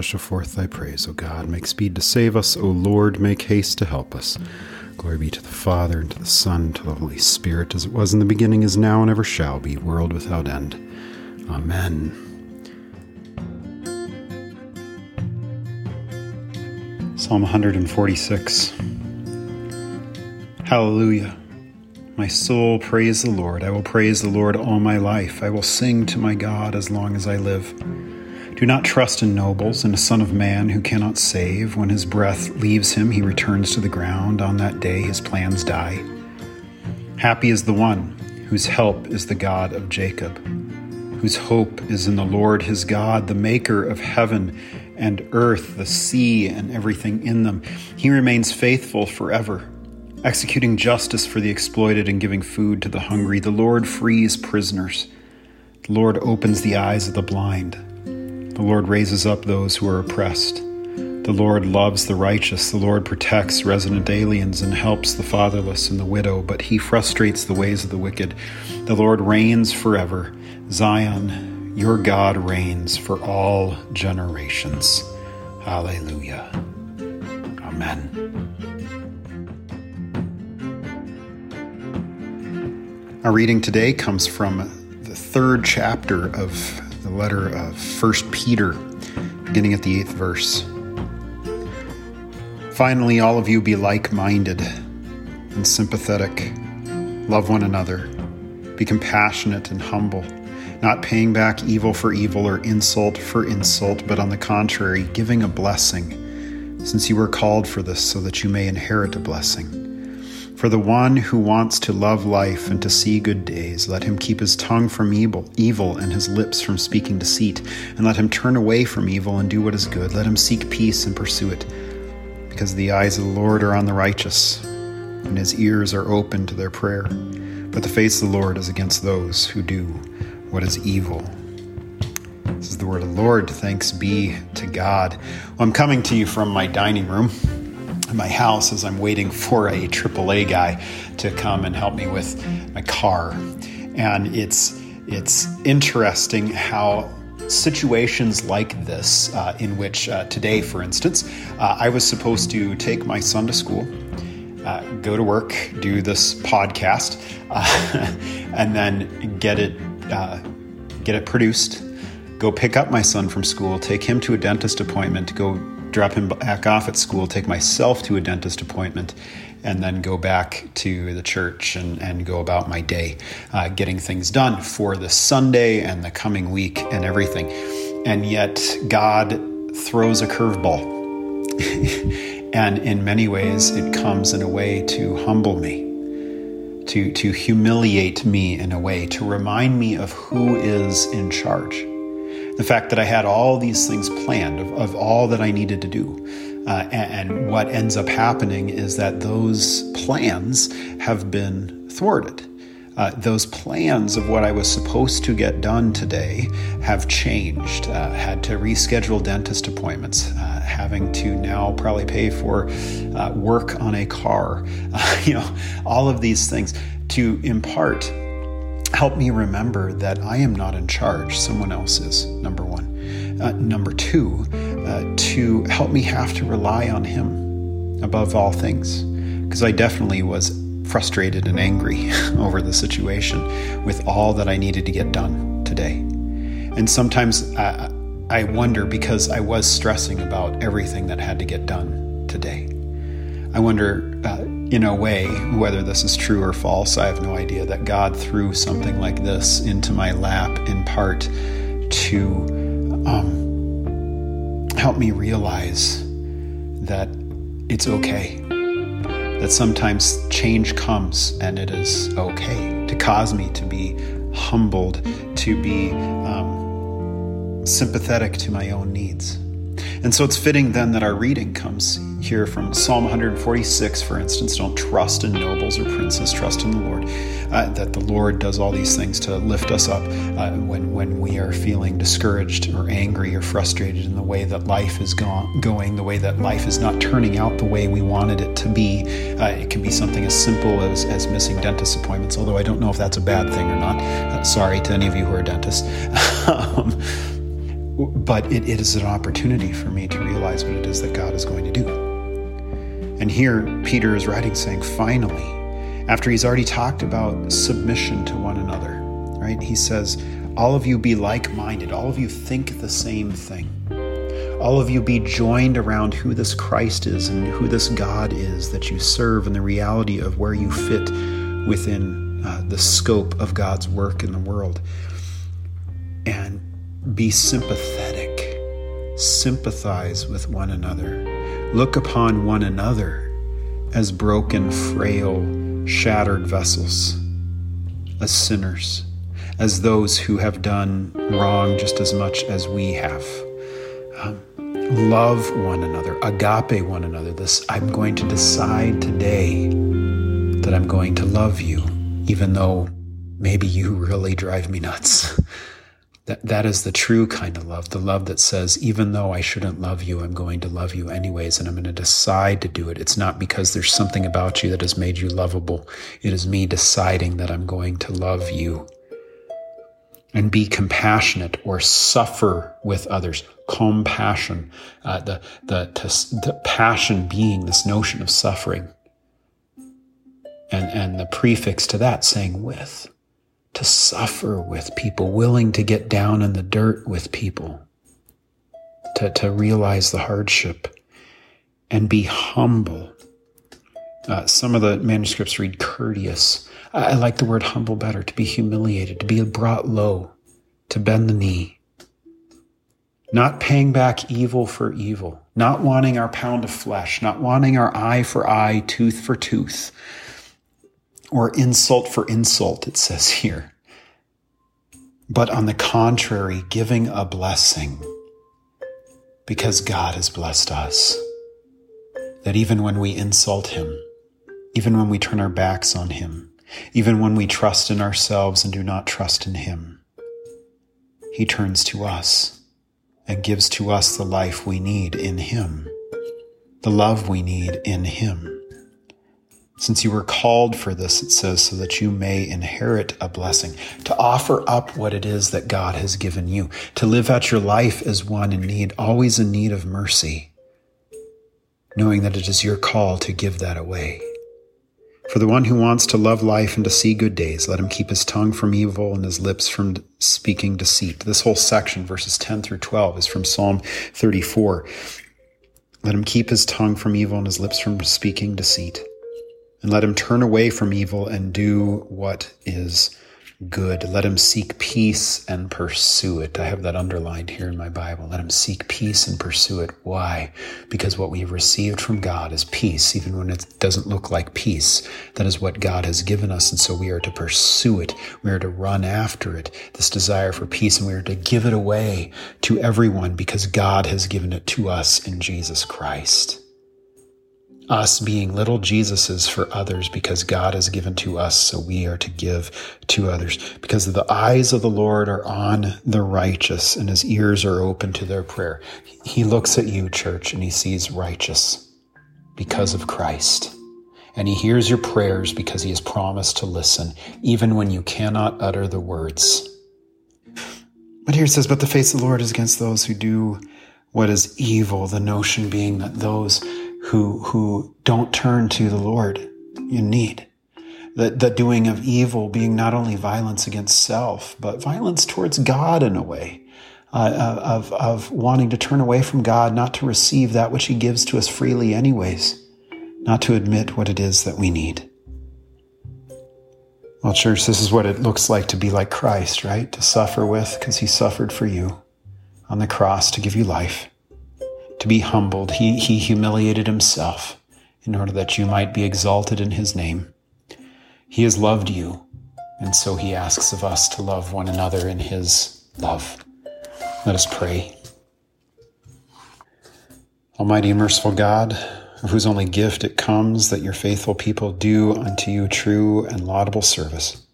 Show forth thy praise. O God, make speed to save us. O Lord, make haste to help us. Glory be to the Father, and to the Son, and to the Holy Spirit, as it was in the beginning, is now, and ever shall be, world without end. Amen. Psalm 146. Hallelujah. My soul, praise the Lord. I will praise the Lord all my life. I will sing to my God as long as I live. Do not trust in nobles and a son of man who cannot save. When his breath leaves him, he returns to the ground. On that day, his plans die. Happy is the one whose help is the God of Jacob, whose hope is in the Lord his God, the maker of heaven and earth, the sea, and everything in them. He remains faithful forever executing justice for the exploited and giving food to the hungry. The Lord frees prisoners. The Lord opens the eyes of the blind. The Lord raises up those who are oppressed. The Lord loves the righteous. The Lord protects resident aliens and helps the fatherless and the widow, but he frustrates the ways of the wicked. The Lord reigns forever. Zion, your God reigns for all generations. Hallelujah. Amen. Our reading today comes from the third chapter of the letter of First Peter, beginning at the eighth verse. Finally, all of you be like minded and sympathetic. Love one another. Be compassionate and humble, not paying back evil for evil or insult for insult, but on the contrary, giving a blessing, since you were called for this so that you may inherit a blessing. For the one who wants to love life and to see good days, let him keep his tongue from evil, evil and his lips from speaking deceit, and let him turn away from evil and do what is good. Let him seek peace and pursue it, because the eyes of the Lord are on the righteous, and his ears are open to their prayer. But the face of the Lord is against those who do what is evil. This is the word of the Lord. Thanks be to God. Well, I'm coming to you from my dining room my house as I'm waiting for a AAA guy to come and help me with my car. And it's it's interesting how situations like this, uh, in which uh, today, for instance, uh, I was supposed to take my son to school, uh, go to work, do this podcast, uh, and then get it uh, get it produced. Go pick up my son from school, take him to a dentist appointment, go drop him back off at school, take myself to a dentist appointment, and then go back to the church and, and go about my day, uh, getting things done for the Sunday and the coming week and everything. And yet, God throws a curveball. and in many ways, it comes in a way to humble me. To, to humiliate me in a way, to remind me of who is in charge the fact that I had all these things planned of, of all that I needed to do. Uh, and, and what ends up happening is that those plans have been thwarted. Uh, those plans of what I was supposed to get done today have changed. Uh, had to reschedule dentist appointments, uh, having to now probably pay for uh, work on a car, you know, all of these things to impart help me remember that I am not in charge, someone else is, number one. Uh, number two, uh, to help me have to rely on Him above all things. Because I definitely was frustrated and angry over the situation with all that I needed to get done today. And sometimes I wonder because I was stressing about everything that had to get done today. I wonder uh, in a way, whether this is true or false, I have no idea, that God threw something like this into my lap in part to um, help me realize that it's okay. That sometimes change comes and it is okay. To cause me to be humbled, to be um, sympathetic to my own needs. And so it's fitting then that our reading comes here from Psalm 146, for instance. Don't trust in nobles or princes, trust in the Lord. Uh, that the Lord does all these things to lift us up uh, when, when we are feeling discouraged or angry or frustrated in the way that life is go- going, the way that life is not turning out the way we wanted it to be. Uh, it can be something as simple as, as missing dentist appointments, although I don't know if that's a bad thing or not. Uh, sorry to any of you who are dentists. um, but it, it is an opportunity for me to realize what it is that God is going to do. And here, Peter is writing saying, finally, after he's already talked about submission to one another, right? He says, All of you be like minded, all of you think the same thing. All of you be joined around who this Christ is and who this God is that you serve and the reality of where you fit within uh, the scope of God's work in the world. And be sympathetic, sympathize with one another, look upon one another as broken, frail, shattered vessels, as sinners, as those who have done wrong just as much as we have. Um, love one another, agape one another. This I'm going to decide today that I'm going to love you, even though maybe you really drive me nuts. That, that is the true kind of love, the love that says, even though I shouldn't love you, I'm going to love you anyways, and I'm going to decide to do it. It's not because there's something about you that has made you lovable. It is me deciding that I'm going to love you. And be compassionate or suffer with others. Compassion, uh, the, the, to, the passion being this notion of suffering. And, and the prefix to that saying with to suffer with people, willing to get down in the dirt with people, to, to realize the hardship and be humble. Uh, some of the manuscripts read courteous. I, I like the word humble better, to be humiliated, to be brought low, to bend the knee. Not paying back evil for evil, not wanting our pound of flesh, not wanting our eye for eye, tooth for tooth, or insult for insult, it says here. But on the contrary, giving a blessing because God has blessed us. That even when we insult Him, even when we turn our backs on Him, even when we trust in ourselves and do not trust in Him, He turns to us and gives to us the life we need in Him, the love we need in Him. Since you were called for this, it says, so that you may inherit a blessing, to offer up what it is that God has given you, to live out your life as one in need, always in need of mercy, knowing that it is your call to give that away. For the one who wants to love life and to see good days, let him keep his tongue from evil and his lips from speaking deceit. This whole section, verses 10 through 12, is from Psalm 34. Let him keep his tongue from evil and his lips from speaking deceit and let him turn away from evil and do what is good. Let him seek peace and pursue it. I have that underlined here in my Bible. Let him seek peace and pursue it. Why? Because what we have received from God is peace, even when it doesn't look like peace. That is what God has given us. And so we are to pursue it. We are to run after it, this desire for peace, and we are to give it away to everyone because God has given it to us in Jesus Christ us being little Jesuses for others because God has given to us, so we are to give to others. Because the eyes of the Lord are on the righteous and his ears are open to their prayer. He looks at you, church, and he sees righteous because of Christ. And he hears your prayers because he has promised to listen, even when you cannot utter the words. But here it says, But the face of the Lord is against those who do what is evil, the notion being that those who, who don't turn to the Lord in need. The, the doing of evil being not only violence against self, but violence towards God in a way. Uh, of, of wanting to turn away from God, not to receive that which He gives to us freely, anyways, not to admit what it is that we need. Well, church, this is what it looks like to be like Christ, right? To suffer with, because He suffered for you on the cross to give you life to be humbled. He, he humiliated himself in order that you might be exalted in his name. He has loved you, and so he asks of us to love one another in his love. Let us pray. Almighty and merciful God, of whose only gift it comes that your faithful people do unto you true and laudable service.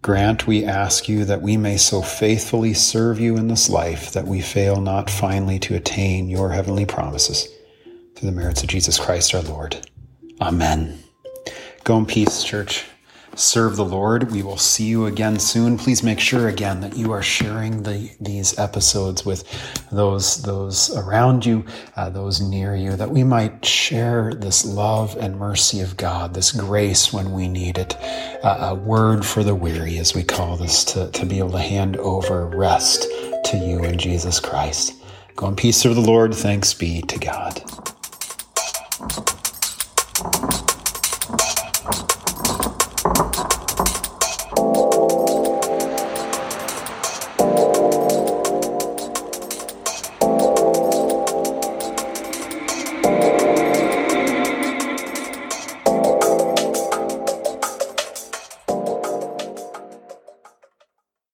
Grant, we ask you, that we may so faithfully serve you in this life that we fail not finally to attain your heavenly promises. Through the merits of Jesus Christ our Lord. Amen. Go in peace, church serve the Lord. We will see you again soon. Please make sure again that you are sharing the, these episodes with those those around you, uh, those near you, that we might share this love and mercy of God, this grace when we need it, uh, a word for the weary, as we call this, to, to be able to hand over rest to you in Jesus Christ. Go in peace, serve the Lord. Thanks be to God.